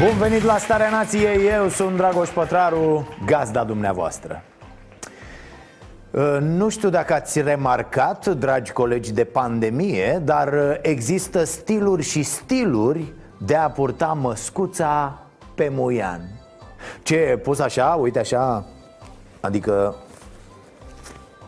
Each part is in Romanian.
Bun venit la Starea Nației, eu sunt Dragoș Pătraru, gazda dumneavoastră. Uh, Nu știu dacă ați remarcat, dragi colegi de pandemie, dar uh, există stiluri și stiluri de a purta măscuța pe muian. Ce, pus așa, uite așa, adică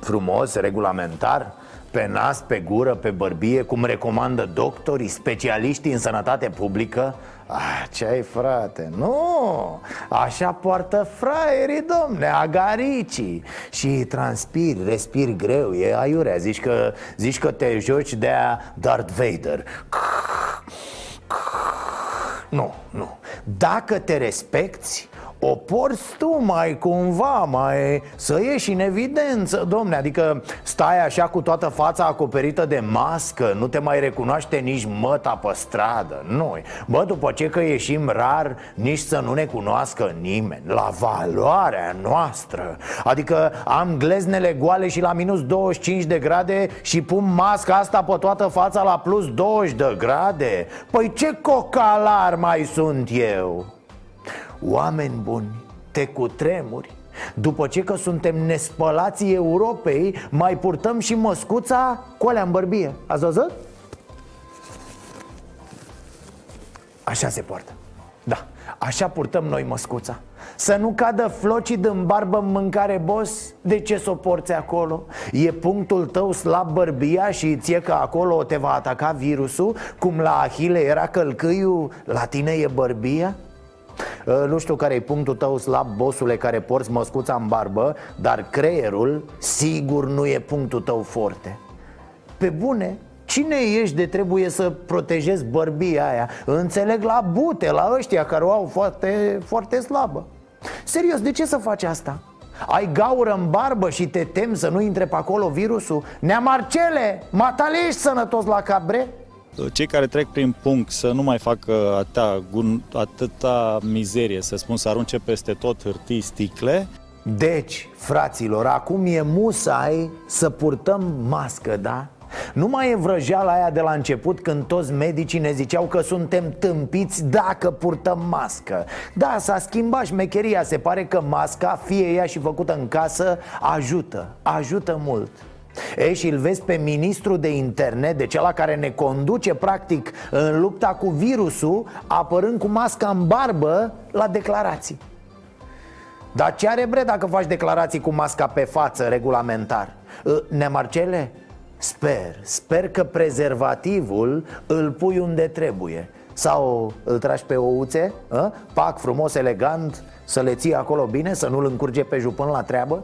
frumos, regulamentar Pe nas, pe gură, pe bărbie, cum recomandă doctorii, specialiștii în sănătate publică Ah, ce ai frate? Nu, așa poartă fraierii, domne, agaricii. Și transpiri, respiri greu, e aiurea. Zici că, zici că te joci de Darth Vader. Nu, nu. Dacă te respecti, o porți tu mai cumva, mai să ieși în evidență, domne Adică stai așa cu toată fața acoperită de mască Nu te mai recunoaște nici măta pe stradă Noi, bă, după ce că ieșim rar, nici să nu ne cunoască nimeni La valoarea noastră. Adică am gleznele goale și la minus 25 de grade Și pun masca asta pe toată fața la plus 20 de grade? Păi ce cocalar mai sunt eu? Oameni buni, te cutremuri după ce că suntem nespălații Europei Mai purtăm și măscuța cu alea în bărbie Ați văzut? Așa se poartă Da, așa purtăm noi măscuța Să nu cadă flocii în barbă în mâncare, boss De ce s-o porți acolo? E punctul tău slab bărbia și ție că acolo te va ataca virusul? Cum la Ahile era călcâiul, la tine e bărbia? Uh, Nu știu care e punctul tău slab, bosule, care porți măscuța în barbă Dar creierul, sigur, nu e punctul tău forte Pe bune, cine ești de trebuie să protejezi bărbia aia? Înțeleg la bute, la ăștia care o au foarte, foarte slabă Serios, de ce să faci asta? Ai gaură în barbă și te temi să nu intre pe acolo virusul? Neamarcele, matale ești sănătos la cabre? Cei care trec prin punct să nu mai facă atâta, gun, atâta mizerie, să spun, să arunce peste tot hârtii, sticle, Deci, fraților, acum e musai să purtăm mască, da? Nu mai e vrăjeala aia de la început când toți medicii ne ziceau că suntem tâmpiți dacă purtăm mască. Da, s-a schimbat șmecheria, se pare că masca, fie ea și făcută în casă, ajută, ajută mult ei, și îl vezi pe ministru de internet, de cela care ne conduce practic în lupta cu virusul Apărând cu masca în barbă la declarații dar ce are bre dacă faci declarații cu masca pe față regulamentar? Ă, Nemarcele? Sper, sper că prezervativul îl pui unde trebuie Sau îl tragi pe ouțe, ă? pac frumos, elegant, să le ții acolo bine, să nu-l încurge pe jupân la treabă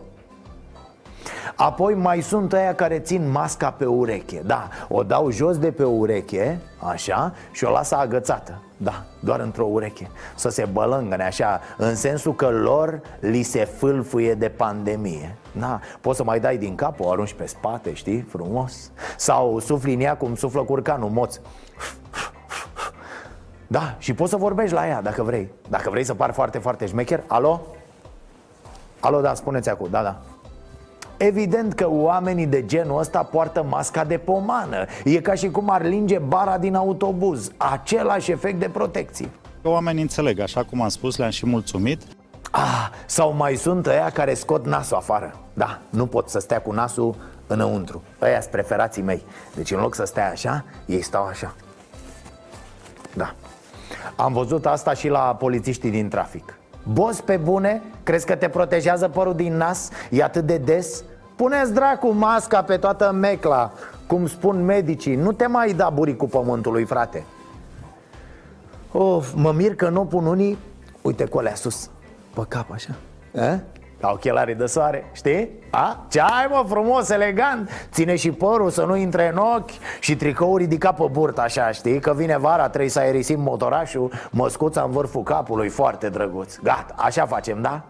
Apoi mai sunt aia care țin masca pe ureche. Da, o dau jos de pe ureche, așa, și o lasă agățată. Da, doar într-o ureche. Să se bălângăne așa În sensul că lor li se fâlfâie de pandemie. Da, poți să mai dai din cap, o arunci pe spate, știi, frumos? Sau sufli în ea cum suflă curcanul, moț Da, și poți să vorbești la ea dacă vrei. Dacă vrei să pari foarte, foarte șmecher. Alo? Alo, da, spuneți acum, da, da Evident că oamenii de genul ăsta poartă masca de pomană. E ca și cum ar linge bara din autobuz. Același efect de protecție. Oamenii înțeleg, așa cum am spus, le-am și mulțumit. Ah, sau mai sunt ăia care scot nasul afară. Da, nu pot să stea cu nasul înăuntru. Ăia sunt preferații mei. Deci în loc să stea așa, ei stau așa. Da. Am văzut asta și la polițiștii din trafic Boss pe bune, crezi că te protejează părul din nas? E atât de des? Puneți dracu masca pe toată mecla Cum spun medicii Nu te mai da buricul pământului, frate Of, mă mir că nu pun unii Uite cu alea sus Pe cap așa A? Ochelarii de soare, știi? A? Ce ai mă, frumos, elegant Ține și părul să nu intre în ochi Și tricoul ridicat pe burtă așa, știi? Că vine vara, trebuie să aerisim motorașul Măscuța în vârful capului, foarte drăguț Gata, așa facem, da?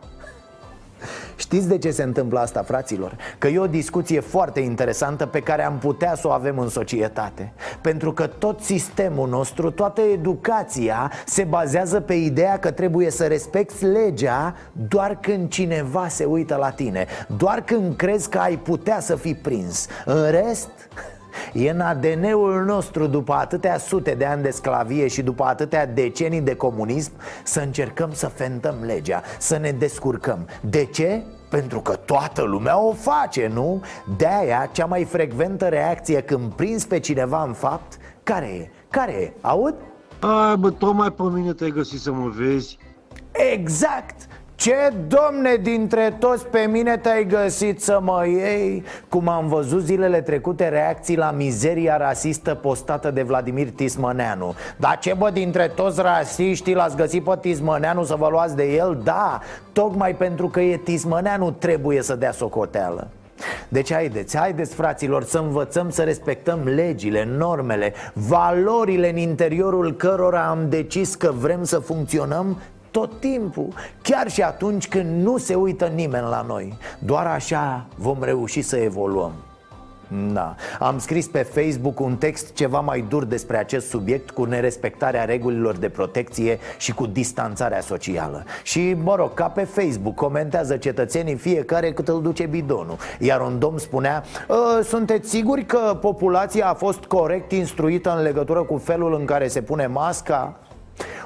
Știți de ce se întâmplă asta, fraților? Că e o discuție foarte interesantă pe care am putea să o avem în societate. Pentru că tot sistemul nostru, toată educația se bazează pe ideea că trebuie să respecti legea doar când cineva se uită la tine. Doar când crezi că ai putea să fii prins. În rest, E în ADN-ul nostru după atâtea sute de ani de sclavie și după atâtea decenii de comunism Să încercăm să fentăm legea, să ne descurcăm De ce? Pentru că toată lumea o face, nu? De-aia, cea mai frecventă reacție când prins pe cineva în fapt Care e? Care e? Aud? Ai, bă, tocmai pe mine te-ai găsit să mă vezi Exact! Ce, domne, dintre toți pe mine te-ai găsit să mă iei? Cum am văzut zilele trecute reacții la mizeria rasistă postată de Vladimir Tismăneanu Dar ce, bă, dintre toți rasiștii l-ați găsit pe Tismăneanu să vă luați de el? Da, tocmai pentru că e Tismăneanu trebuie să dea socoteală deci haideți, haideți fraților să învățăm să respectăm legile, normele, valorile în interiorul cărora am decis că vrem să funcționăm tot timpul Chiar și atunci când nu se uită nimeni la noi Doar așa vom reuși să evoluăm da. Am scris pe Facebook un text ceva mai dur despre acest subiect cu nerespectarea regulilor de protecție și cu distanțarea socială Și, mă rog, ca pe Facebook comentează cetățenii fiecare cât îl duce bidonul Iar un domn spunea, ă, sunteți siguri că populația a fost corect instruită în legătură cu felul în care se pune masca?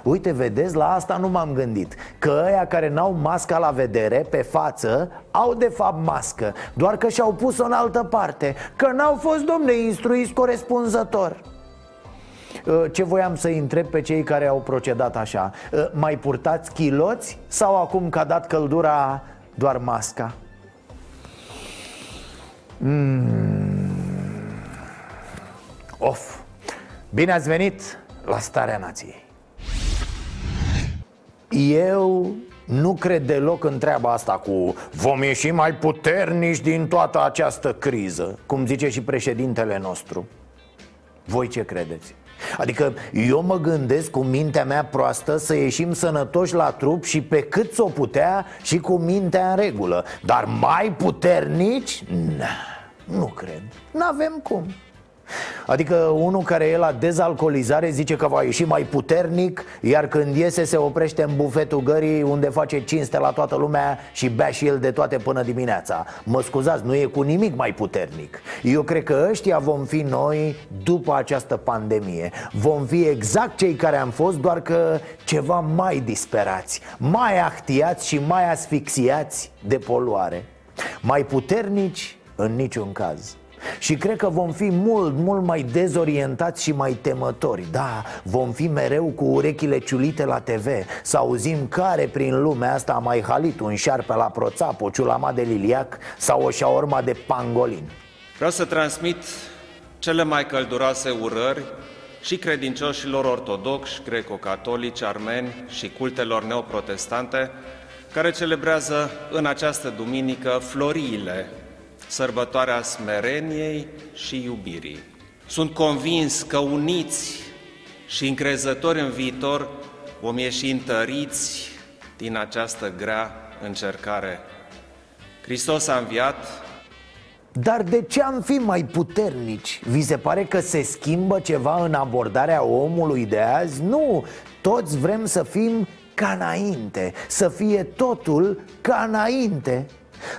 Uite, vedeți, la asta nu m-am gândit Că ăia care n-au masca la vedere, pe față, au de fapt mască Doar că și-au pus-o în altă parte Că n-au fost, domne, instruiți corespunzător ă, ce voiam să întreb pe cei care au procedat așa ă, Mai purtați chiloți sau acum că a dat căldura doar masca? Mm. Of! Bine ați venit la Starea Nației eu nu cred deloc în treaba asta cu vom ieși mai puternici din toată această criză Cum zice și președintele nostru Voi ce credeți? Adică eu mă gândesc cu mintea mea proastă să ieșim sănătoși la trup și pe cât s-o putea și cu mintea în regulă Dar mai puternici? Nu cred, n-avem cum Adică unul care e la dezalcoolizare zice că va ieși mai puternic Iar când iese se oprește în bufetul gării unde face cinste la toată lumea Și bea și el de toate până dimineața. Mă scuzați, nu e cu nimic mai puternic. Eu cred că ăștia vom fi noi după această pandemie. Vom fi exact cei care am fost, doar că ceva mai disperați Mai ahtiați și mai asfixiați de poluare. Mai puternici în niciun caz și cred că vom fi mult, mult mai dezorientați și mai temători. Da, vom fi mereu cu urechile ciulite la TV Să auzim care prin lumea asta a mai halit un șarpe la proțap, o ciulama de liliac sau o șaorma de pangolin. Vreau să transmit cele mai călduroase urări și credincioșilor ortodoxi, greco-catolici, armeni și cultelor neoprotestante care celebrează în această duminică floriile sărbătoarea smereniei și iubirii. Sunt convins că uniți și încrezători în viitor vom ieși întăriți din această grea încercare. Hristos a înviat, dar de ce am fi mai puternici? Vi se pare că se schimbă ceva în abordarea omului de azi? Nu, toți vrem să fim ca înainte, să fie totul ca înainte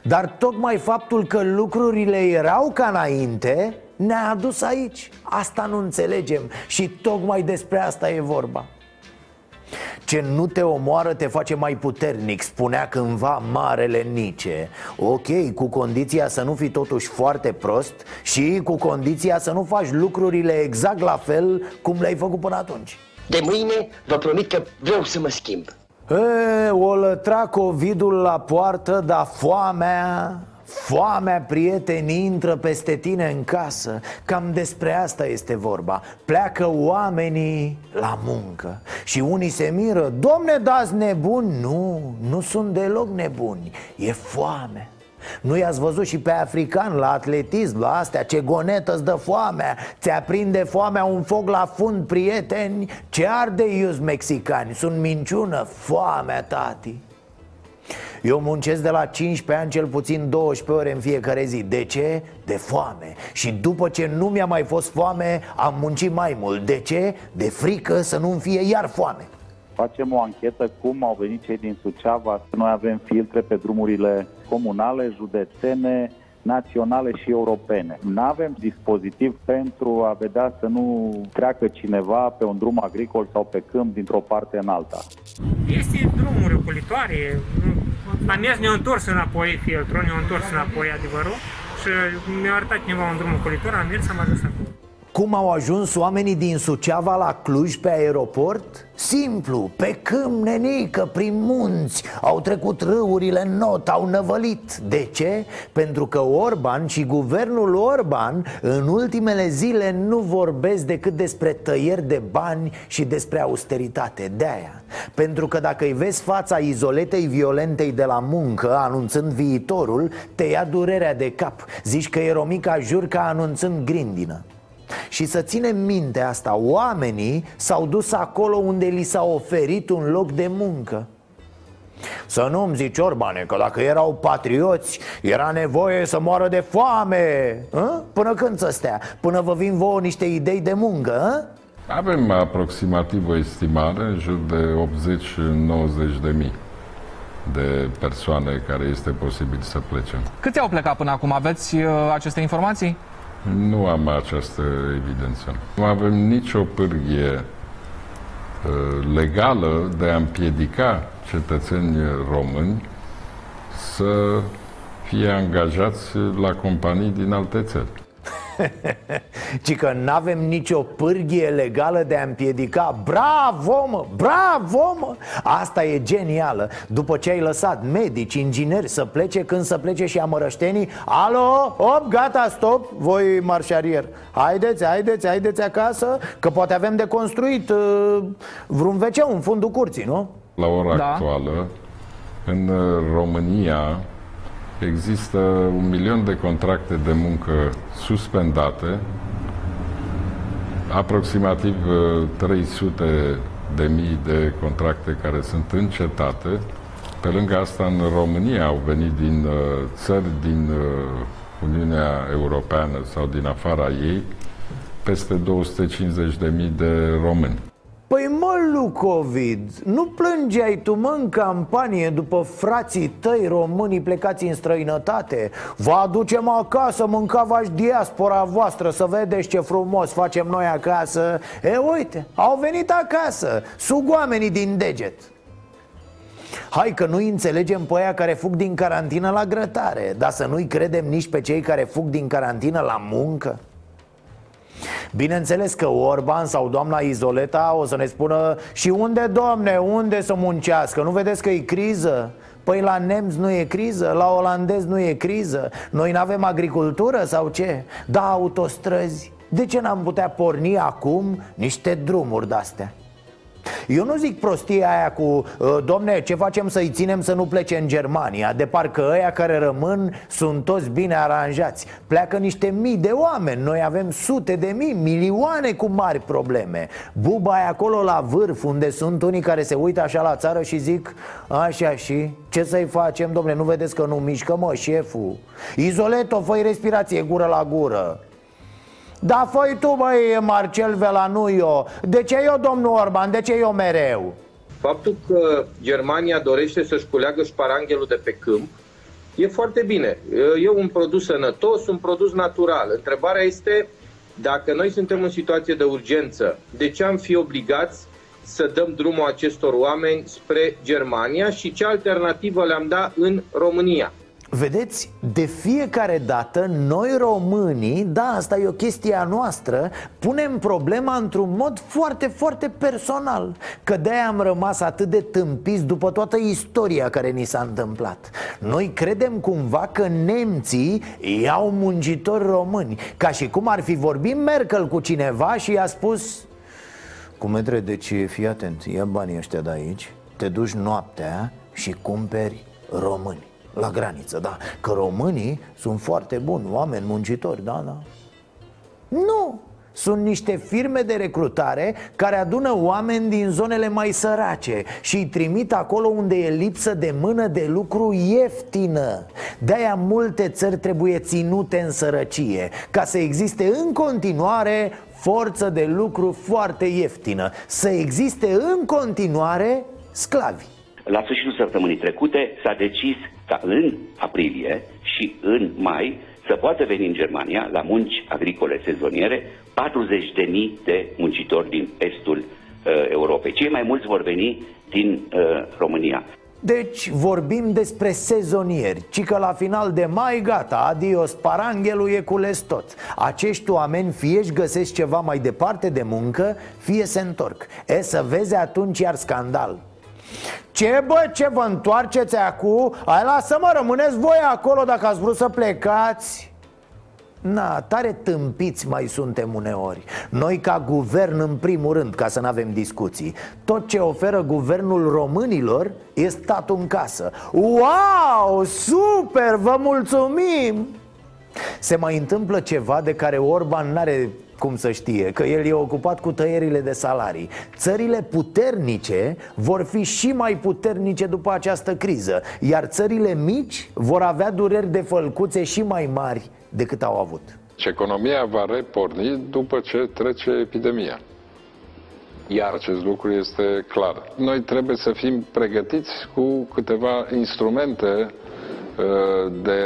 dar tocmai faptul că lucrurile erau ca înainte ne-a adus aici. Asta nu înțelegem și tocmai despre asta e vorba. Ce nu te omoară te face mai puternic, spunea cândva marele Nice. Ok, cu condiția să nu fii totuși foarte prost și cu condiția să nu faci lucrurile exact la fel cum le-ai făcut până atunci. De mâine vă promit că vreau să mă schimb E, o lătra COVID-ul la poartă, dar foamea, Foamea, prieteni, intră peste tine în casă. Cam despre asta este vorba. Pleacă oamenii la muncă. Și unii se miră Domne, dați nebuni? Nu, nu sunt deloc nebuni. E foame nu i-ați văzut și pe african la atletism, la astea Ce gonetă îți dă foamea Ți aprinde foamea un foc la fund, prieteni? Ce arde ius mexicani? Sunt minciună, foamea, tati. Eu muncesc de la 15 ani cel puțin 12 ore în fiecare zi. De ce? De foame. Și după ce nu mi-a mai fost foame, am muncit mai mult. De ce? De frică să nu-mi fie iar foame Facem o anchetă cum au venit cei din Suceava. Noi avem filtre pe drumurile comunale, județene, naționale și europene. Nu avem dispozitiv pentru a vedea să nu treacă cineva pe un drum agricol sau pe câmp dintr-o parte în alta. Este drumuri ocolitoare, am mers ne-a întors înapoi filtrul, ne-a întors înapoi adevărul și mi-a arătat cineva un drum ocolitor, am mers, am ajuns acolo. Cum au ajuns oamenii din Suceava la Cluj pe aeroport? Simplu, pe câmp nenică, prin munți. Au trecut râurile în not, au năvălit. De ce? Pentru că Orban și guvernul Orban În ultimele zile nu vorbesc decât despre tăieri de bani și despre austeritate. De aia Pentru că dacă îi vezi fața izoletei violentei de la muncă Anunțând viitorul, te ia durerea de cap. Zici că e Romica Jurca anunțând grindină și să ținem minte asta, oamenii s-au dus acolo unde li s-a oferit un loc de muncă să nu-mi zici, Orbane, că dacă erau patrioți, era nevoie să moară de foame a? Până când să stea? Până vă vin vouă niște idei de muncă, a? Avem aproximativ o estimare în jur de 80-90 de mii de persoane care este posibil să plece. Câți au plecat până acum? Aveți uh, aceste informații? Nu am această evidență. Nu avem nicio pârghie uh, legală de a împiedica cetățeni români să fie angajați la companii din alte țări. Ci că nu avem nicio pârghie legală de a împiedica Bravo, mă! Bravo, mă! Asta e genială După ce ai lăsat medici, ingineri să plece Când să plece și amărăștenii Alo, op, gata, stop Voi marșarier Haideți, haideți, haideți acasă Că poate avem de construit uh, vreun wc în fundul curții, nu? La ora da. actuală în uh, România Există un milion de contracte de muncă suspendate, aproximativ 300 uh, de mii de contracte care sunt încetate. Pe lângă asta, în România au venit din uh, țări din uh, Uniunea Europeană sau din afara ei peste 250 de mii de români. Păi mă, Lucovid, nu plângeai tu mă în campanie după frații tăi românii plecați în străinătate? Vă aducem acasă, mâncavați diaspora voastră să vedeți ce frumos facem noi acasă. E, uite, au venit acasă, sug oamenii din deget. Hai că nu înțelegem pe aia care fug din carantină la grătare Dar să nu-i credem nici pe cei care fug din carantină la muncă Bineînțeles că Orban sau doamna Izoleta o să ne spună Și unde, domne, unde să muncească? Nu vedeți că e criză? Păi la nemți nu e criză, la olandez nu e criză Noi nu avem agricultură sau ce? Da, autostrăzi De ce n-am putea porni acum niște drumuri de-astea? Eu nu zic prostia aia cu uh, Domne, ce facem să-i ținem să nu plece în Germania? De parcă ăia care rămân sunt toți bine aranjați. Pleacă niște mii de oameni. Noi avem sute de mii, milioane cu mari probleme. Buba e acolo la vârf Unde sunt unii care se uită așa la țară și zic Așa și ce să-i facem, domne, nu vedeți că nu mișcă, mă, șeful? Izoleto, fă respirație gură la gură da, făi tu, băi, Marcel Velanuio De ce eu, domnul Orban, de ce eu mereu? Faptul că Germania dorește să-și culeagă sparanghelul de pe câmp e foarte bine. E un produs sănătos, un produs natural. Întrebarea este dacă noi suntem în situație de urgență, de ce am fi obligați să dăm drumul acestor oameni spre Germania și ce alternativă le-am dat în România? Vedeți, de fiecare dată noi românii, da, asta e o chestie a noastră Punem problema într-un mod foarte, foarte personal. Că de-aia am rămas atât de tâmpiți după toată istoria care ni s-a întâmplat. Noi credem cumva că nemții iau muncitori români. Ca și cum ar fi vorbit Merkel cu cineva și i-a spus Cumetre, deci fii atent, ia banii ăștia de aici Te duci noaptea și cumperi români la graniță, da. Că românii sunt foarte buni, oameni muncitori, da, da. Nu, sunt niște firme de recrutare care adună oameni din zonele mai sărace și îi trimit acolo unde e lipsă de mână de lucru ieftină. De-aia multe țări trebuie ținute în sărăcie Ca să existe în continuare forță de lucru foarte ieftină. Să existe în continuare sclavi. La sfârșitul săptămânii trecute s-a decis ca în aprilie și în mai să poată veni în Germania la munci agricole sezoniere 40.000 de muncitori din estul uh, Europei. Cei mai mulți vor veni din uh, România. Deci vorbim despre sezonieri. Ci că la final de mai gata, adios paranghelul e cules tot. Acești oameni fie își găsesc ceva mai departe de muncă Fie se întorc. E să vezi atunci iar scandal ce bă, ce vă întoarceți acum? Hai lasă-mă, rămâneți voi acolo dacă ați vrut să plecați Na, tare tâmpiți mai suntem uneori Noi ca guvern în primul rând, ca să nu avem discuții Tot ce oferă guvernul românilor e statul în casă Wow, super, vă mulțumim! Se mai întâmplă ceva de care Orban n-are cum să știe, că el e ocupat cu tăierile de salarii Țările puternice vor fi și mai puternice după această criză Iar țările mici vor avea dureri de fălcuțe și mai mari decât au avut Economia va reporni după ce trece epidemia iar acest lucru este clar. Noi trebuie să fim pregătiți cu câteva instrumente uh, de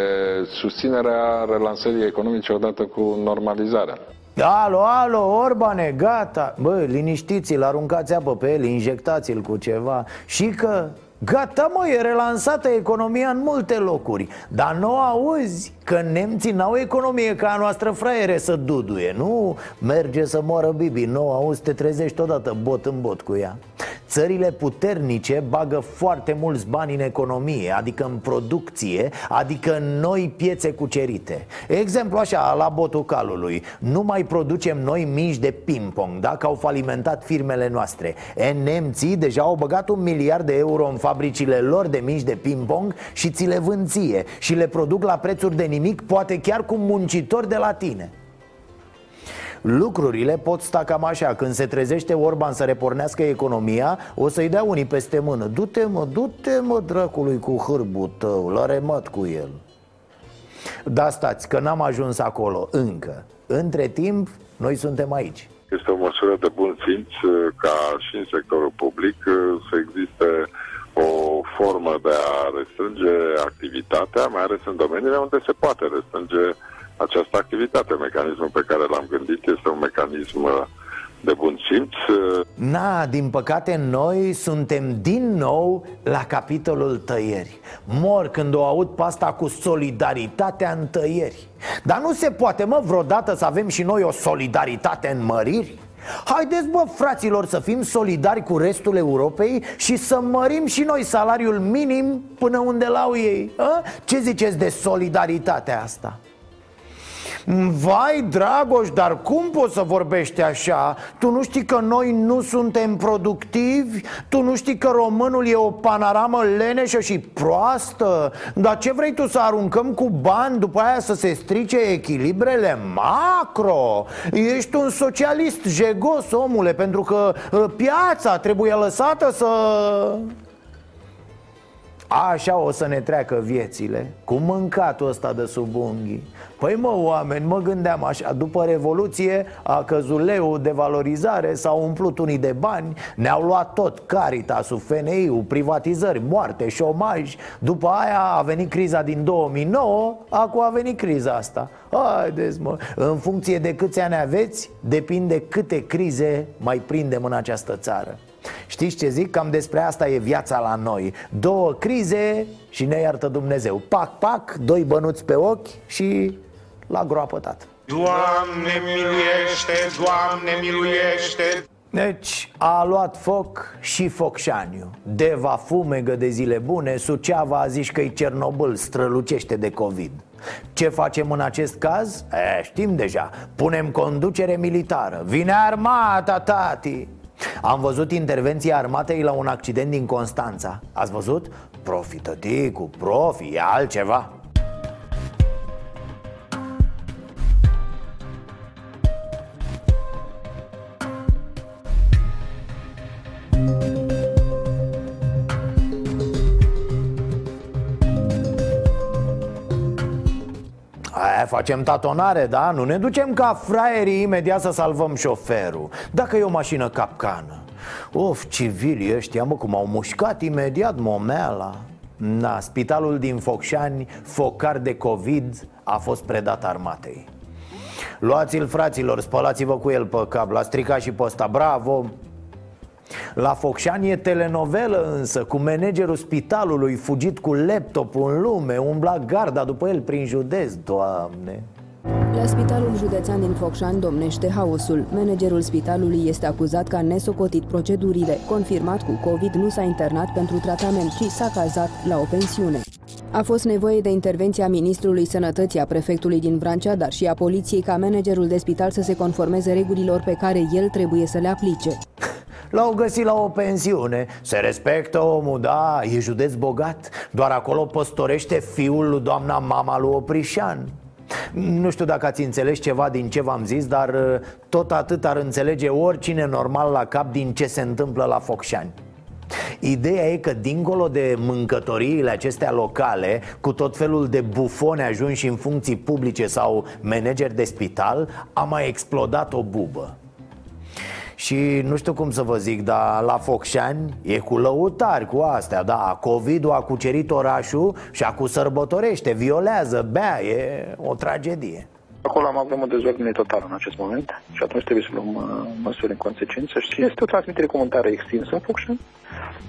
susținere a relansării economice odată cu normalizarea. Alo, alo, Orbane, gata. Bă, liniștiți-l, aruncați apă pe el, injectați-l cu ceva. Și că Gata mă, e relansată economia în multe locuri. Dar nu auzi că nemții n-au economie ca a noastră fraiere să duduie Nu? Merge să moară Bibi. Nu auzi, te trezești odată bot în bot cu ea Țările puternice bagă foarte mulți bani în economie Adică în producție Adică în noi piețe cucerite. Exemplu așa, la botul calului. Nu mai producem noi mici de ping-pong Dacă au falimentat firmele noastre. E, Nemții deja au băgat un miliard de euro în fabricile lor de mici de ping-pong Și ți le vând ție Și le produc la prețuri de nimic Poate chiar cu muncitori de la tine Lucrurile pot sta cam așa. Când se trezește Orban să repornească economia O să-i dea unii peste mână. Du-te mă, du-te mă dracului cu hârbul tău La remat cu el. Da stați, că n-am ajuns acolo încă. Între timp, noi suntem aici. Este o măsură de bun simț ca și în sectorul public să existe o formă de a restrânge activitatea, mai ales în domeniile unde se poate restrânge această activitate. Mecanismul pe care l-am gândit este un mecanism uh, de bun simț. Uh, Na, din păcate noi suntem din nou la capitolul tăieri Mor când o aud pasta cu solidaritatea în tăieri Dar nu se poate, mă, vreodată să avem și noi o solidaritate în măriri? Haideți, bă, fraților, să fim solidari cu restul Europei și să mărim și noi salariul minim până unde l-au ei a? Ce ziceți de solidaritatea asta? Vai, Dragoș, dar cum poți să vorbești așa? Tu nu știi că noi nu suntem productivi? Tu nu știi că românul e o panoramă leneșă și proastă? Dar ce vrei tu să aruncăm cu bani după aia să se strice echilibrele macro? Ești un socialist jegos, omule, pentru că ă, piața trebuie lăsată să... Așa o să ne treacă viețile Cu mâncatul ăsta de sub unghii. Păi mă, oameni, mă gândeam așa După Revoluție a căzut leu de valorizare S-au umplut unii de bani Ne-au luat tot Caritasul, FNI-ul, privatizări, moarte, șomaj. După aia a venit criza din 2009 Acum a venit criza asta. Haideți mă În funcție de câți ani aveți Depinde câte crize mai prindem în această țară Știți ce zic? Cam despre asta e viața la noi. Două crize și ne iartă Dumnezeu. Pac, pac, doi bănuți pe ochi și la groapă tată. Doamne miluiește, Doamne miluiește! Deci a luat foc și Focșaniu. Deva fumegă de zile bune. Suceava a zis că-i Cernobâl strălucește de COVID. Ce facem în acest caz? E, știm deja. Punem conducere militară. Vine armata, tati am văzut intervenția armatei la un accident din Constanța Ați văzut? Profi, tăticu, profi, e altceva facem tatonare, da? Nu ne ducem ca fraierii imediat să salvăm șoferul. Dacă e o mașină capcană. Of, civilii ăștia, mă, cum au mușcat imediat momeala. Na, spitalul din Focșani, focar de COVID, a fost predat armatei. Luați-l, fraților, spălați-vă cu el pe cap L-a stricat și pe ăsta, bravo la Focșani e telenovelă însă Cu managerul spitalului fugit cu laptopul în lume Umbla garda după el prin județ, doamne la Spitalul Județean din Focșani domnește haosul. Managerul spitalului este acuzat că a nesocotit procedurile. Confirmat cu COVID, nu s-a internat pentru tratament, ci s-a cazat la o pensiune. A fost nevoie de intervenția ministrului sănătății, a prefectului din Vrancea, dar și a poliției ca managerul de spital să se conformeze regulilor pe care el trebuie să le aplice. L-au găsit la o pensiune. Se respectă omul, da, e județ bogat. Doar acolo păstorește fiul lui doamna mama lui Oprișan. Nu știu dacă ați înțeles ceva din ce v-am zis, dar uh, tot atât ar înțelege oricine normal la cap din ce se întâmplă la Focșani. Ideea e că dincolo de mâncătoriile acestea locale Cu tot felul de bufone ajunși în funcții publice sau manageri de spital A mai explodat o bubă și nu știu cum să vă zic, dar la Focșani e cu lăutari cu astea Da, COVID-ul a cucerit orașul și acum sărbătorește, violează, bea, e o tragedie Acolo am avut o dezordine totală în acest moment și atunci trebuie să luăm uh, măsuri în consecință și este o transmitere comunitară extinsă în Focșani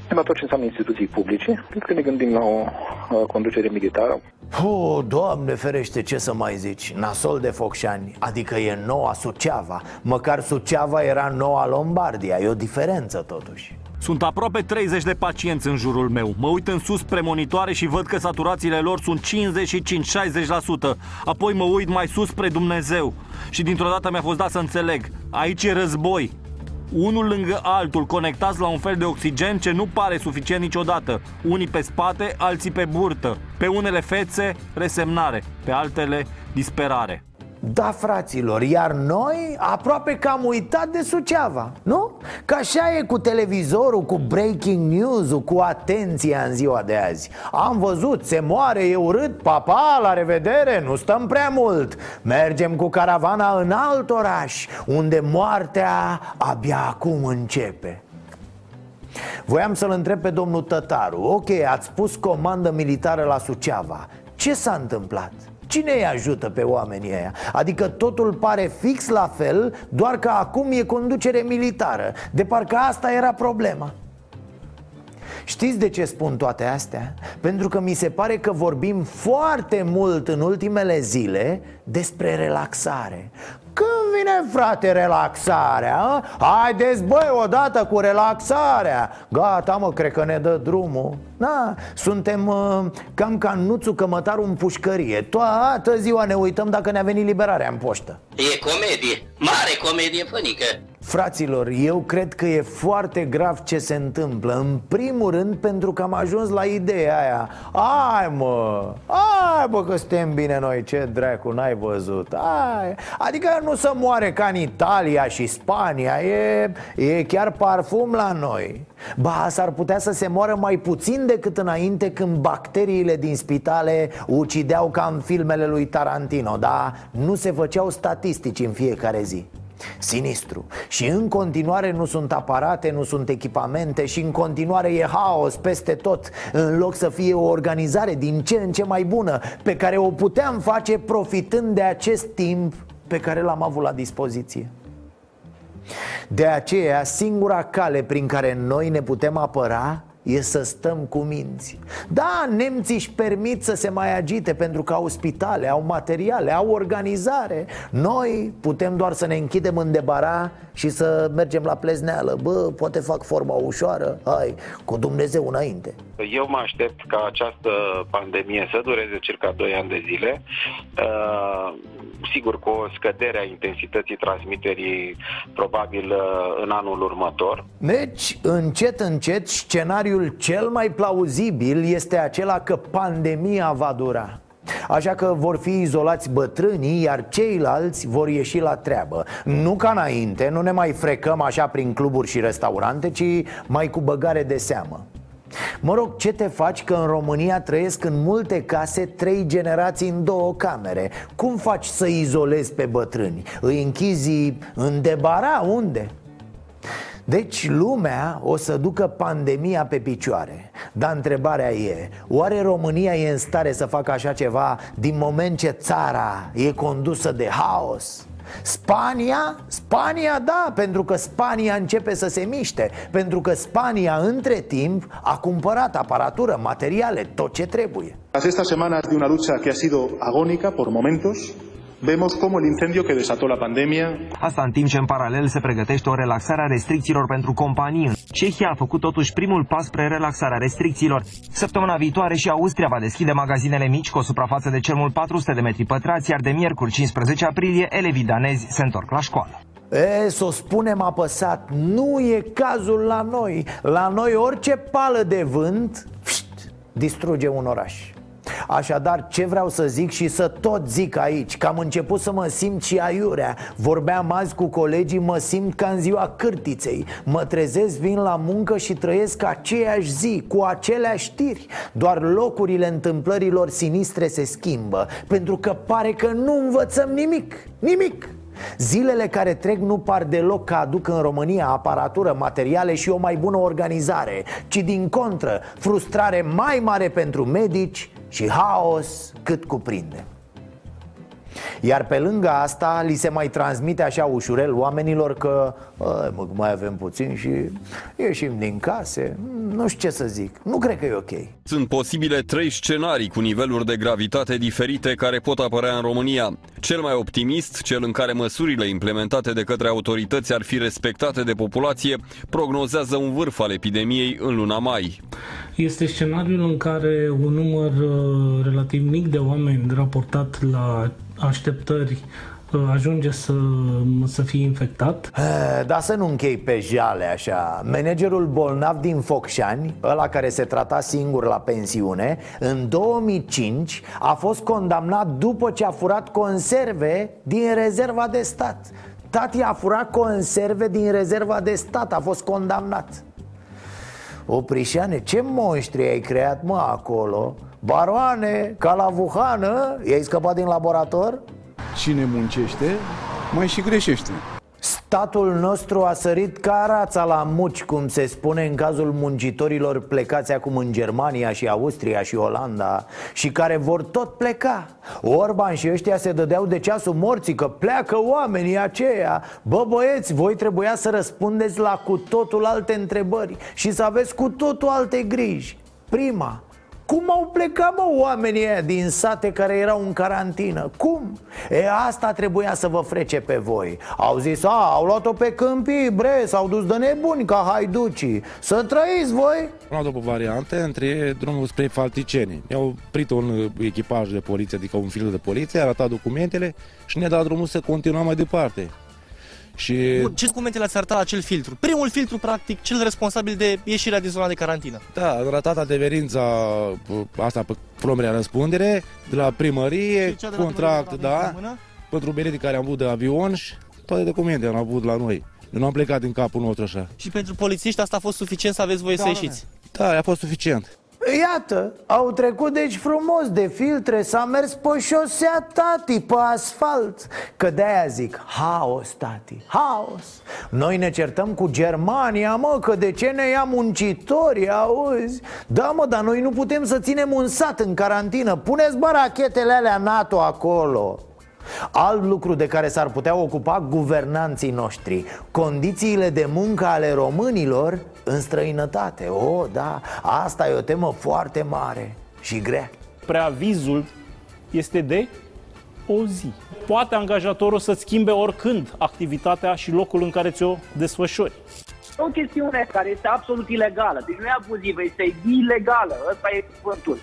în tot ce înseamnă instituții publice, cred că ne gândim la o uh, conducere militară. Oh, doamne ferește, ce să mai zici? Nasol de Focșani, adică e noua Suceava. Măcar Suceava era noua Lombardia, e o diferență totuși sunt aproape 30 de pacienți în jurul meu. Mă uit în sus spre monitoare și văd că saturațiile lor sunt 55-60%. Apoi mă uit mai sus spre Dumnezeu. Și dintr-o dată mi-a fost dat să înțeleg. Aici e război unul lângă altul, conectați la un fel de oxigen ce nu pare suficient niciodată. Unii pe spate, alții pe burtă. Pe unele fețe, resemnare, pe altele, disperare. Da, fraților, iar noi aproape că am uitat de Suceava, nu? Că așa e cu televizorul, cu breaking news cu atenția în ziua de azi. Am văzut, se moare, e urât, papa, la revedere, nu stăm prea mult. Mergem cu caravana în alt oraș, unde moartea abia acum începe. Voiam să-l întreb pe domnul Tătaru. Ok, ați pus comandă militară la Suceava. Ce s-a întâmplat? Cine îi ajută pe oamenii ăia? Adică totul pare fix la fel, doar că acum e conducere militară De parcă asta era problema Știți de ce spun toate astea? Pentru că mi se pare că vorbim foarte mult în ultimele zile despre relaxare când vine, frate, relaxarea? A? Haideți, băi, odată cu relaxarea Gata, mă, cred că ne dă drumul Da, suntem uh, cam ca nuțul cămătarul în pușcărie. Toată ziua ne uităm dacă ne-a venit liberarea în poștă. E comedie, mare comedie fănică Fraților, eu cred că e foarte grav ce se întâmplă. În primul rând pentru că am ajuns la ideea aia. Ai mă, ai bă că suntem bine noi, ce dracu, n-ai văzut. Ai. Adică nu să moare ca în Italia și Spania E, e chiar parfum la noi. Ba, s-ar putea să se moară mai puțin decât înainte când bacteriile din spitale ucideau ca în filmele lui Tarantino Dar nu se făceau statistici în fiecare zi. Sinistru. Și în continuare nu sunt aparate, nu sunt echipamente Și în continuare e haos peste tot În loc să fie o organizare din ce în ce mai bună Pe care o puteam face profitând de acest timp pe care l-am avut la dispoziție. De aceea, singura cale prin care noi ne putem apăra e să stăm cu minți. Da, nemții își permit să se mai agite pentru că au spitale, au materiale, au organizare. Noi putem doar să ne închidem în debara și să mergem la plezneală. Bă, poate fac forma ușoară, hai, cu Dumnezeu înainte. Eu mă aștept ca această pandemie să dureze circa 2 ani de zile. Uh, Sigur, cu o scădere a intensității transmiterii probabil uh, în anul următor. Deci, încet, încet, scenariul cel mai plauzibil este acela că pandemia va dura. Așa că vor fi izolați bătrânii, iar ceilalți vor ieși la treabă. Nu ca înainte, nu ne mai frecăm așa prin cluburi și restaurante, ci mai cu băgare de seamă Mă rog, ce te faci că în România trăiesc în multe case trei generații în două camere? Cum faci să izolezi pe bătrâni? Îi închizi în debara? Unde? Deci lumea o să ducă pandemia pe picioare Dar întrebarea e Oare România e în stare să facă așa ceva Din moment ce țara e condusă de haos? Spania? Spania, da, pentru că Spania începe să se miște Pentru că Spania, între timp, a cumpărat aparatură, materiale, tot ce trebuie Tras estas semanas de una lucha que ha sido agónica por momentos, vemos cómo el incendio que desató la pandemia Asta în timp ce în paralel se pregătește o relaxare a restricțiilor pentru companii. Cehia a făcut totuși primul pas spre relaxarea restricțiilor. Săptămâna viitoare și Austria va deschide magazinele mici cu o suprafață de cel mult 400 de metri pătrați, iar de miercuri 15 aprilie elevii danezi se întorc la școală. E, să o spunem apăsat, nu e cazul la noi La noi orice pală de vânt pșt, distruge un oraș Așadar, ce vreau să zic și să tot zic aici Că am început să mă simt și aiurea. Vorbeam azi cu colegii, mă simt ca în ziua cârtiței. Mă trezesc, vin la muncă și trăiesc aceeași zi Cu aceleași știri. Doar locurile întâmplărilor sinistre se schimbă Pentru că pare că nu învățăm nimic Nimic. Zilele care trec nu par deloc că aduc în România aparatură, materiale și o mai bună organizare Ci din contră, frustrare mai mare pentru medici și haos cât cuprinde iar pe lângă asta li se mai transmite așa ușurel oamenilor că "Bă, mă, mai avem puțin și ieșim din case Nu știu ce să zic, nu cred că e ok Sunt posibile trei scenarii cu niveluri de gravitate diferite care pot apărea în România. Cel mai optimist, cel în care măsurile implementate de către autorități ar fi respectate de populație, prognozează un vârf al epidemiei în luna mai. Este scenariul în care un număr uh, relativ mic de oameni raportat la așteptări uh, ajunge să, să fie infectat. Eh, Dar să nu închei pe jale așa Managerul bolnav din Focșani Ăla care se trata singur la pensiune În 2005 a fost condamnat după ce a furat conserve din rezerva de stat Tati a furat conserve din rezerva de stat A fost condamnat Oprișane, ce monștri ai creat, mă, acolo? Baroane, ca la Wuhană, i-ai scăpat din laborator? Cine muncește, mai și greșește. Statul nostru a sărit ca rața la muci, cum se spune în cazul muncitorilor plecați acum în Germania și Austria și Olanda Și care vor tot pleca Orban și ăștia se dădeau de ceasul morții că pleacă oamenii aceia Bă băieți, voi trebuia să răspundeți la cu totul alte întrebări Și să aveți cu totul alte griji Prima, cum au plecat, mă, oamenii ăia din sate care erau în carantină? Cum? E, asta trebuia să vă frece pe voi Au zis, a, au luat-o pe câmpii, bre, s-au dus de nebuni ca haiducii Să trăiți voi? Am luat două variante între drumul spre Falticeni. Mi-au prit un uh, echipaj de poliție, adică un filtru de poliție, a arătat documentele și ne-a dat drumul să continuăm mai departe. Și Bun, ce documente le-ați arătat la acel filtru? Primul filtru, practic, cel responsabil de ieșirea din zona de carantină. da, a arătat adeverința uh, asta pe propria răspundere de la primărie, Și cea de la contract, primărie aveți da, în mână? pentru biletii care am avut de avion și toate documentele am avut la noi. Eu nu am plecat din capul nostru așa. Și pentru polițiști asta a fost suficient să aveți voie să ieșiți. Da, a fost suficient. Iată, au trecut deci frumos de filtre S-a mers pe șosea, tati, pe asfalt. Că de-aia zic, haos, tati, haos. Noi ne certăm cu Germania, mă, că de ce ne ia muncitorii, auzi? Da, mă, dar noi nu putem să ținem un sat în carantină. Puneți, bă, rachetele alea NATO acolo Alt lucru de care s-ar putea ocupa guvernanții noștri Condițiile de muncă ale românilor în străinătate O, oh, da, asta e o temă foarte mare și grea Preavizul este de o zi. Poate angajatorul să schimbe oricând activitatea și locul în care ți-o desfășori. O chestiune care este absolut ilegală, deci nu e abuzivă, este ilegală, ăsta e cuvântul.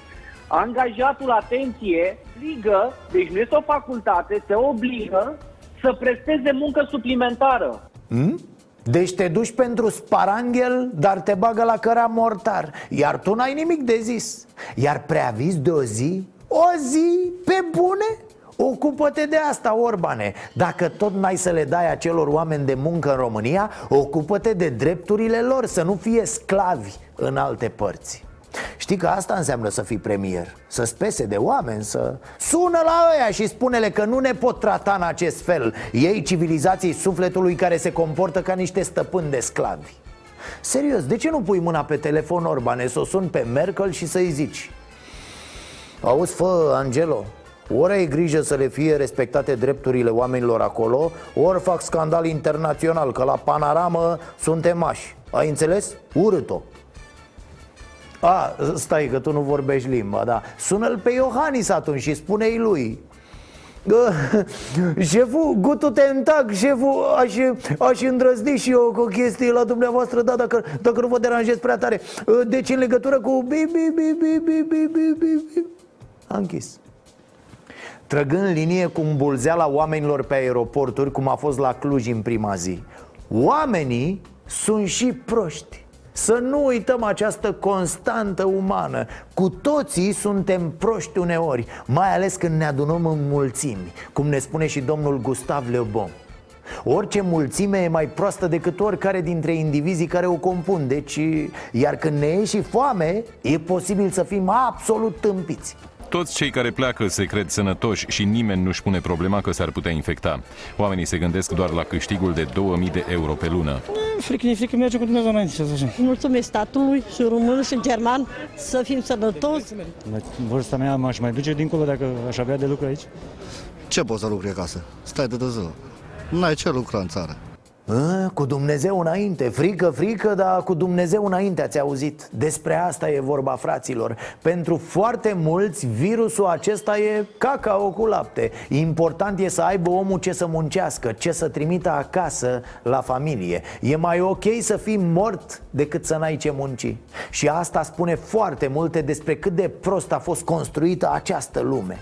Angajatul, atenție, obligă, deci nu este o facultate, se obligă să presteze muncă suplimentară. Hmm? Deci te duci pentru sparanghel, dar te bagă la căra mortar Iar tu n-ai nimic de zis Iar preaviz de o zi? O zi? Pe bune? Ocupă-te de asta, Orbane Dacă tot n-ai să le dai acelor oameni de muncă în România Ocupă-te de drepturile lor, să nu fie sclavi în alte părți Știi că asta înseamnă să fii premier Să spese de oameni, să... Sună la ăia și spune-le că nu ne pot trata în acest fel. Ei civilizației sufletului care se comportă ca niște stăpâni de sclavi. Serios, de ce nu pui mâna pe telefon, Orbane, să o sun pe Merkel și să-i zici? Auzi, fă, Angelo, ori ai grijă să le fie respectate drepturile oamenilor acolo Ori fac scandal internațional, că la panoramă suntem mași. Ai înțeles? Urât-o a, stai că tu nu vorbești limba, da. Sună-l pe Iohannis atunci și spune-i lui. Șeful, gutu tag, șeful, aș, aș îndrăzni și eu cu o chestie la dumneavoastră, da, dacă, dacă nu vă deranjez prea tare. Deci în legătură cu bi, bi, bi, bi, bi, bi, bi, bi, bi. A închis. Trăgând linie cu îmbulzeala oamenilor pe aeroporturi, cum a fost la Cluj în prima zi Oamenii sunt și proști să nu uităm această constantă umană. Cu toții suntem proști uneori Mai ales când ne adunăm în mulțimi Cum ne spune și domnul Gustav Le Bon. Orice mulțime e mai proastă decât oricare dintre indivizii care o compun Deci, iar când ne e și foame, e posibil să fim absolut tâmpiți toți cei care pleacă se cred sănătoși și nimeni nu-și pune problema că s-ar putea infecta. Oamenii se gândesc doar la câștigul de 2000 de euro pe lună. Frică, ne frică, merge cu Dumnezeu înainte, așa. Mulțumesc statului și român și în german să fim sănătoși. La vârsta mea m-aș mai duce dincolo dacă aș avea de lucru aici. Ce poți să lucri acasă? Stai de Dumnezeu. N-ai ce lucra în țară. A, cu Dumnezeu înainte, frică, frică, dar cu Dumnezeu înainte ați auzit? Despre asta e vorba, fraților. Pentru foarte mulți, virusul acesta e cacao cu lapte. Important e să aibă omul ce să muncească, ce să trimită acasă la familie. E mai ok să fii mort decât să n-ai ce munci. Și asta spune foarte multe despre cât de prost a fost construită această lume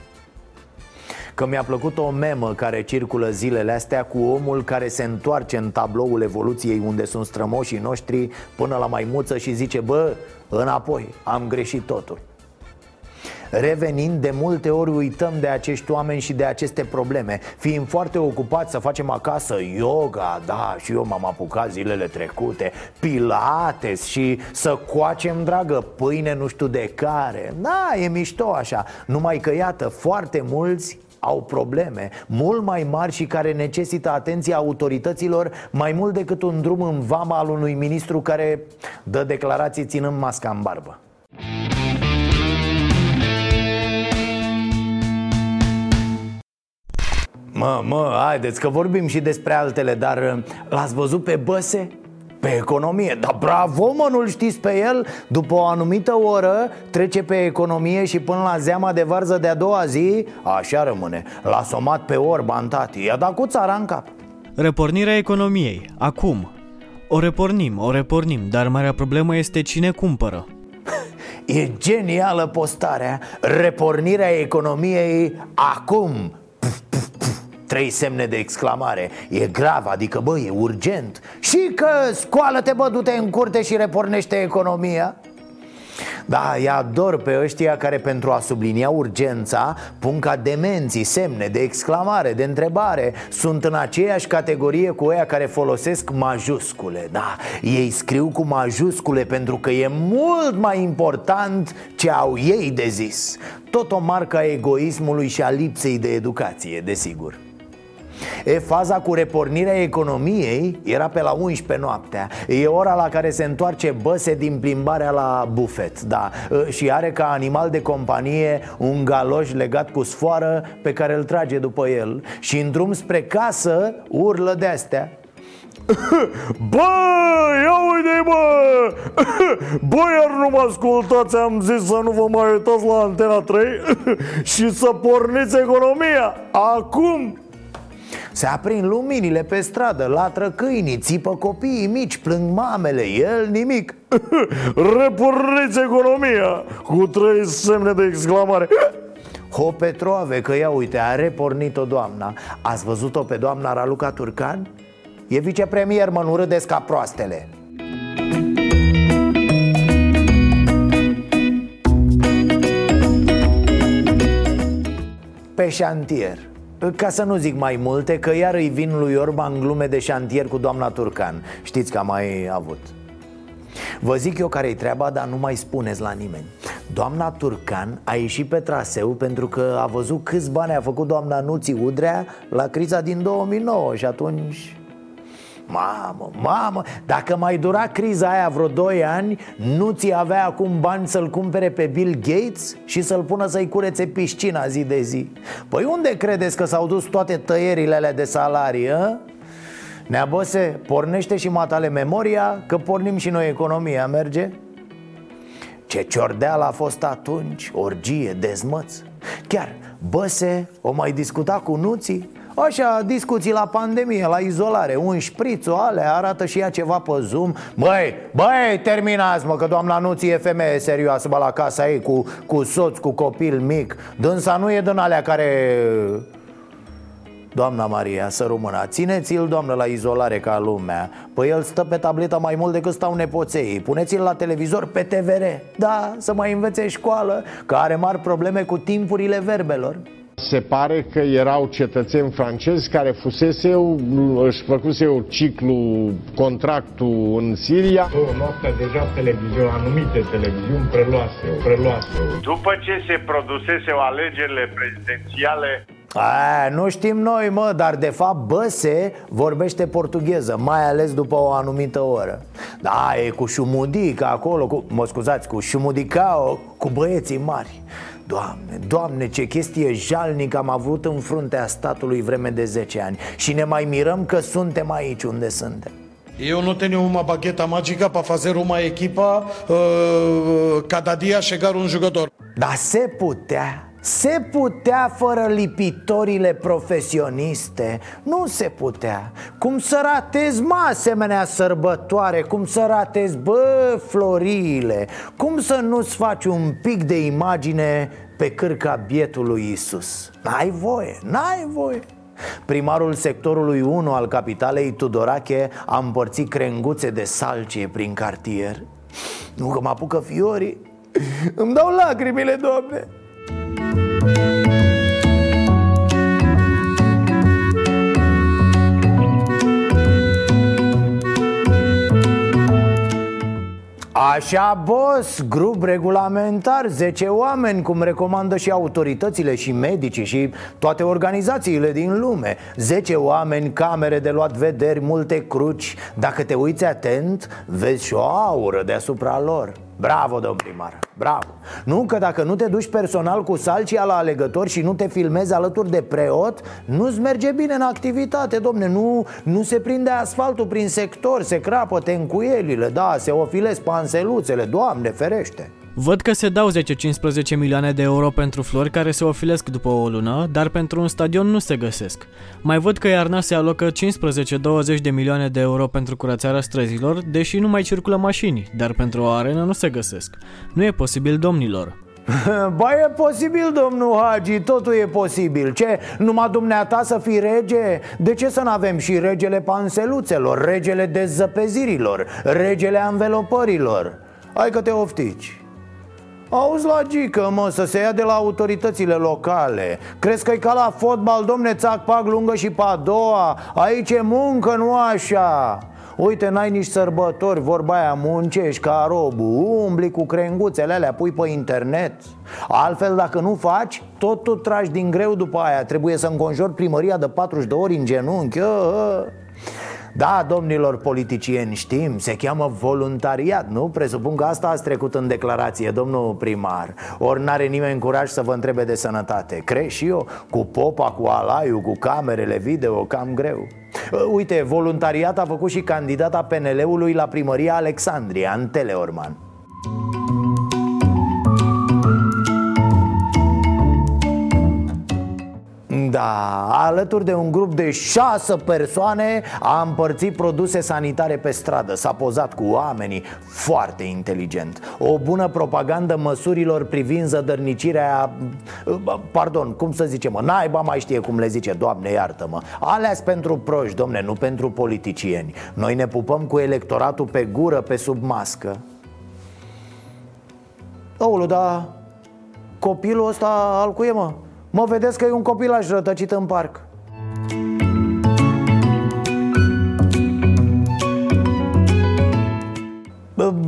Că mi-a plăcut o memă care circulă zilele astea cu omul care se întoarce în tabloul evoluției unde sunt strămoșii noștri până la maimuță și zice Bă, înapoi, am greșit totul. Revenind, de multe ori uităm de acești oameni și de aceste probleme. Fiind foarte ocupați să facem acasă yoga, da, și eu m-am apucat zilele trecute Pilates și să coacem, dragă, pâine nu știu de care. Da, e mișto așa. Numai că, iată, foarte mulți au probleme mult mai mari și care necesită atenția autorităților mai mult decât un drum în vama al unui ministru care dă declarații ținând masca în barbă. Mă, mă, haideți că vorbim și despre altele, dar l-ați văzut pe Băse? Pe economie, dar bravo mă, nu-l știți pe el? După o anumită oră trece pe economie și până la zeama de varză de-a doua zi Așa rămâne, l-a somat pe Orban, tati, i-a dat cu țara în cap. Repornirea economiei, acum. O repornim, o repornim, dar marea problemă este cine cumpără. E genială postarea. Repornirea economiei acum Trei semne de exclamare. E grav, adică bă, e urgent. Și că scoală-te bă, du-te în curte și repornește economia. Da, îi ador pe ăștia care pentru a sublinia urgența pun ca demenții semne de exclamare, de întrebare. Sunt în aceeași categorie cu ăia care folosesc majuscule. Da, ei scriu cu majuscule pentru că e mult mai important ce au ei de zis. Tot o marcă a egoismului și a lipsei de educație, desigur E faza cu repornirea economiei era pe la 11 noaptea. E ora la care se întoarce băse din plimbarea la bufet Da, și are ca animal de companie un galoș legat cu sfoară pe care îl trage după el Și în drum spre casă urlă de-astea Bă, ia uite bă! Bă, iar nu mă ascultați Am zis să nu vă mai uitați la Antena 3 Și să porniți economia. Acum se aprind luminile pe stradă, latră câinii, țipă copiii mici, plâng mamele, el nimic. Reporniți economia Cu trei semne de exclamare. Ho Petrove, că ia uite, a repornit-o doamna. Ați văzut-o pe doamna Raluca Turcan? E vicepremier, mă, nu râdeți ca proastele. Pe șantier ca să nu zic mai multe, că iar îi vin lui Orban glume de șantier cu doamna Turcan. Știți că am mai avut. Vă zic eu care-i treaba, dar nu mai spuneți la nimeni. Doamna Turcan a ieșit pe traseu pentru că a văzut câți bani a făcut doamna Nuții Udrea la criza din 2009 și atunci Mamă, mamă, dacă mai dura criza aia vreo 2 ani Nu ți avea acum bani să-l cumpere pe Bill Gates Și să-l pună să-i curețe piscina zi de zi Păi unde credeți că s-au dus toate tăierile alea de salarii, a? Neabose, pornește și matale memoria Că pornim și noi economia, merge? Ce ciordeală a fost atunci, orgie, dezmăț Chiar, Băse o mai discuta cu nuții Așa, discuții la pandemie, la izolare Un șpriț, o alea, arată și ea ceva pe Zoom. Băi, băi, terminați mă, că doamna Nuții e femeie serioasă bă, la casa ei cu, cu soț, cu copil mic. Dânsa nu e din alea care... Doamna Maria, să rămână Țineți-l, doamnă, la izolare ca lumea. Păi el stă pe tabletă mai mult decât stau nepoței. Puneți-l la televizor pe TVR Da, să mai învețe școală Că are mari probleme cu timpurile verbelor se pare că erau cetățeni francezi care fusese, își făcuse o ciclu, contractul în Siria. Două noaptea deja televiziuni, anumite televiziuni preluase, preluase. După ce se produsese o alegerile prezidențiale a, nu știm noi, mă, dar de fapt Băse vorbește portugheză, mai ales după o anumită oră Da, e cu șumudica acolo, cu, mă scuzați, cu șumudicao, cu băieții mari Doamne, Doamne, ce chestie jalnică am avut în fruntea statului vreme de 10 ani Și ne mai mirăm că suntem aici unde suntem Eu não tenho uma bagueta mágica para fazer uma equipa uh, cada dia chegar um jogador. Dar se putea se putea fără lipitorile profesioniste? Nu se putea. Cum să ratezi, mă, asemenea sărbătoare? Cum să ratezi, bă, floriile Cum să nu-ți faci un pic de imagine pe cârca bietului Isus? N-ai voie, n-ai voie. Primarul sectorului 1 al capitalei, Tudorache, a împărțit crenguțe de salcie prin cartier. Nu că mă apucă fiorii. Îmi dau lacrimile, doamne Așa, boss, grup regulamentar, 10 oameni, cum recomandă și autoritățile și medicii și toate organizațiile din lume. 10 oameni, camere de luat vederi, multe cruci. Dacă te uiți atent, vezi și o aură deasupra lor Bravo, domn primar, bravo. Nu că dacă nu te duci personal cu salcia la alegător și nu te filmezi alături de preot Nu-ți merge bine în activitate, domne Nu, nu se prinde asfaltul prin sector, se crapă tencuielile Da, se ofilesc panseluțele, doamne ferește Văd că se dau 10-15 milioane de euro pentru flori care se ofilesc după o lună, dar pentru un stadion nu se găsesc. Mai văd că iarna se alocă 15-20 de milioane de euro pentru curățarea străzilor, deși nu mai circulă mașini, dar pentru o arenă nu se găsesc. Nu e posibil, domnilor. Ba e posibil, domnul Hagi, totul e posibil Ce, numai dumneata să fii rege? De ce să nu avem și regele panseluțelor, regele dezăpezirilor, regele anvelopărilor? Hai că te oftici Auzi la gică, mă, să se ia de la autoritățile locale. Crezi că e ca la fotbal, domne, țac, pac, lungă și pe a doua? Aici e muncă, nu așa? Uite, n-ai nici sărbători, vorba aia, muncești ca robul Umbli cu crenguțele alea, pui pe internet. Altfel, dacă nu faci, tot tu tragi din greu după aia. Trebuie să înconjori primăria de 40 de ori în genunchi da, domnilor politicieni, știm, se cheamă voluntariat, nu? Presupun că asta ați trecut în declarație, domnul primar. Ori n-are nimeni curaj să vă întrebe de sănătate. Crezi și eu, cu popa, cu alaiu, cu camerele video, cam greu. Uh, Uite, voluntariat a făcut și candidata PNL-ului la primăria Alexandria, în Teleorman Da, alături de un grup de șase persoane a împărțit produse sanitare pe stradă. S-a pozat cu oamenii, foarte inteligent. O bună propagandă măsurilor privind zădărnicirea Pardon, cum să zicem, mă, naiba mai știe cum le zice, doamne iartă-mă. Alea pentru proști, domne, nu pentru politicieni. Noi ne pupăm cu electoratul pe gură, pe sub mască. Oulu, dar copilul ăsta al cuie, mă? Mă vedeți că e un copilaj rătăcit în parc.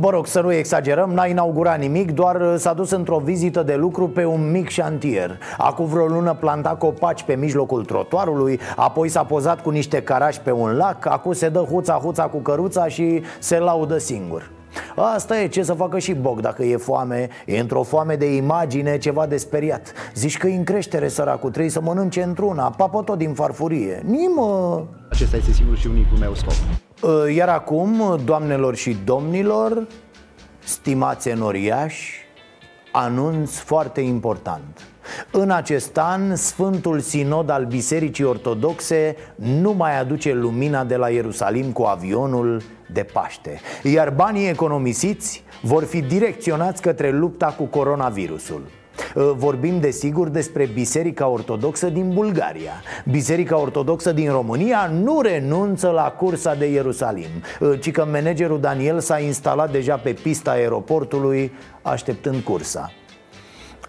Bă rog, să nu exagerăm, n-a inaugurat nimic, doar s-a dus într-o vizită de lucru pe un mic șantier. Acum vreo lună planta copaci pe mijlocul trotuarului, apoi s-a pozat cu niște carași pe un lac Acum se dă huța-huța cu căruța și se laudă singur Asta e ce să facă și Boc dacă e foame. E într-o foame de imagine ceva de speriat. Zici că e în creștere săracul Trebuie să mănânce într-una Papă tot din farfurie. Nimă Acesta este sigur și unicul meu scop. Ă, Iar acum, doamnelor și domnilor Stimați enoriași Anunț foarte important în acest an, Sfântul Sinod al Bisericii Ortodoxe nu mai aduce lumina de la Ierusalim cu avionul de Paște. Iar banii economisiți vor fi direcționați către lupta cu coronavirusul. Uh, Vorbim desigur despre Biserica Ortodoxă din Bulgaria. Biserica Ortodoxă din România nu renunță la cursa de Ierusalim uh, Ci că managerul Daniel s-a instalat deja pe pista aeroportului așteptând cursa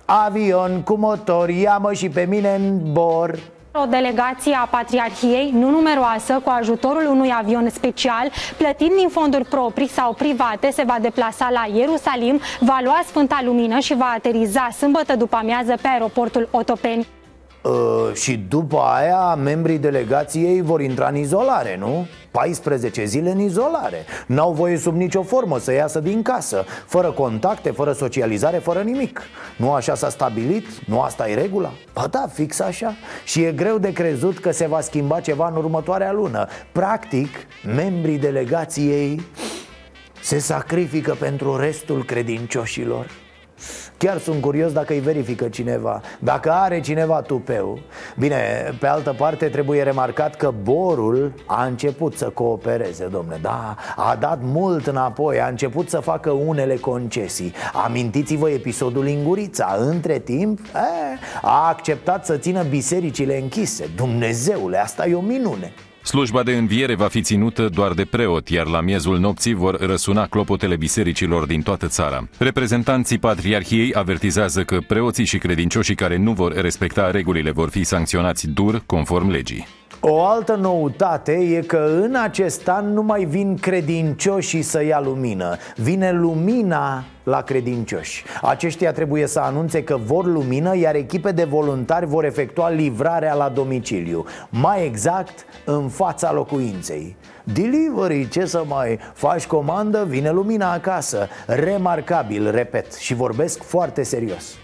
Avion cu motor, ia-mă și pe mine în bor o delegație a Patriarhiei, nu numeroasă, cu ajutorul unui avion special, plătind din fonduri proprii sau private, se va deplasa la Ierusalim, va lua Sfânta Lumină și va ateriza sâmbătă după amiază pe aeroportul Otopeni. Uh, și după aia membrii delegației vor intra în izolare, nu? 14 zile în izolare N-au voie sub nicio formă să iasă din casă Fără contacte, fără socializare, fără nimic Nu așa s-a stabilit? Nu asta e regula? Ba da, fix așa Și e greu de crezut că se va schimba ceva în următoarea lună Practic, membrii delegației se sacrifică pentru restul credincioșilor Chiar sunt curios dacă îi verifică cineva. Dacă are cineva tupeu Bine, pe altă parte trebuie remarcat că Borul a început să coopereze, domne Da, a dat mult înapoi, a început să facă unele concesii. Amintiți-vă episodul Lingurița. Între timp, e, a acceptat să țină bisericile închise. Dumnezeule, asta e o minune Slujba de înviere va fi ținută doar de preot, iar la miezul nopții vor răsuna clopotele bisericilor din toată țara. Reprezentanții Patriarhiei avertizează că preoții și credincioșii care nu vor respecta regulile vor fi sancționați dur conform legii. O altă noutate e că în acest an nu mai vin credincioșii să ia lumină. Vine lumina la credincioși. Aceștia trebuie să anunțe că vor lumină Iar echipe de voluntari vor efectua livrarea la domiciliu. Mai exact, în fața locuinței. Delivery, ce să mai faci comandă, vine lumina acasă. Remarcabil, repet, și vorbesc foarte serios. Uh,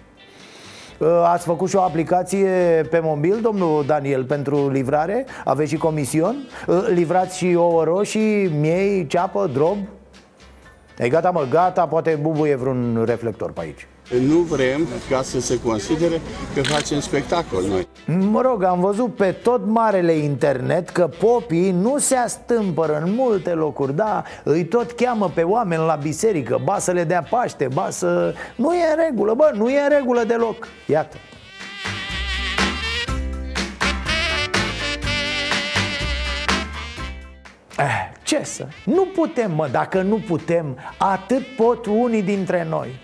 ați făcut și o aplicație pe mobil, domnul Daniel, pentru livrare? Aveți și comision? Uh, livrați și ouă roșii, miei, ceapă, drob? E gata, mă, gata, poate bubuie vreun reflector pe aici. Nu vrem ca să se considere că facem spectacol noi. Mă rog, am văzut pe tot marele internet că popii nu se astâmpără în multe locuri Da, îi tot cheamă pe oameni la biserică Ba să le dea paște, ba să... Nu e în regulă, bă, nu e în regulă deloc. Iată Eh, ce să? Nu putem, mă, dacă nu putem, atât pot unii dintre noi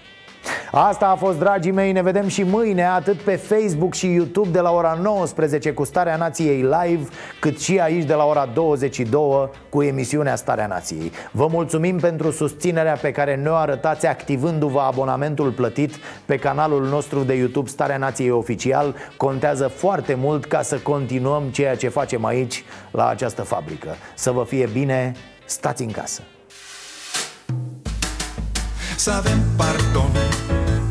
Asta a fost, dragii mei, ne vedem și mâine Atât pe Facebook și YouTube de la ora 19 Cu Starea Nației Live Cât și aici de la ora 22 Cu emisiunea Starea Nației. Vă mulțumim pentru susținerea pe care ne-o arătați Activându-vă abonamentul plătit Pe canalul nostru de YouTube Starea Nației Oficial. Contează foarte mult ca să continuăm ceea ce facem aici La această fabrică. Să vă fie bine, stați în casă! Să avem pardon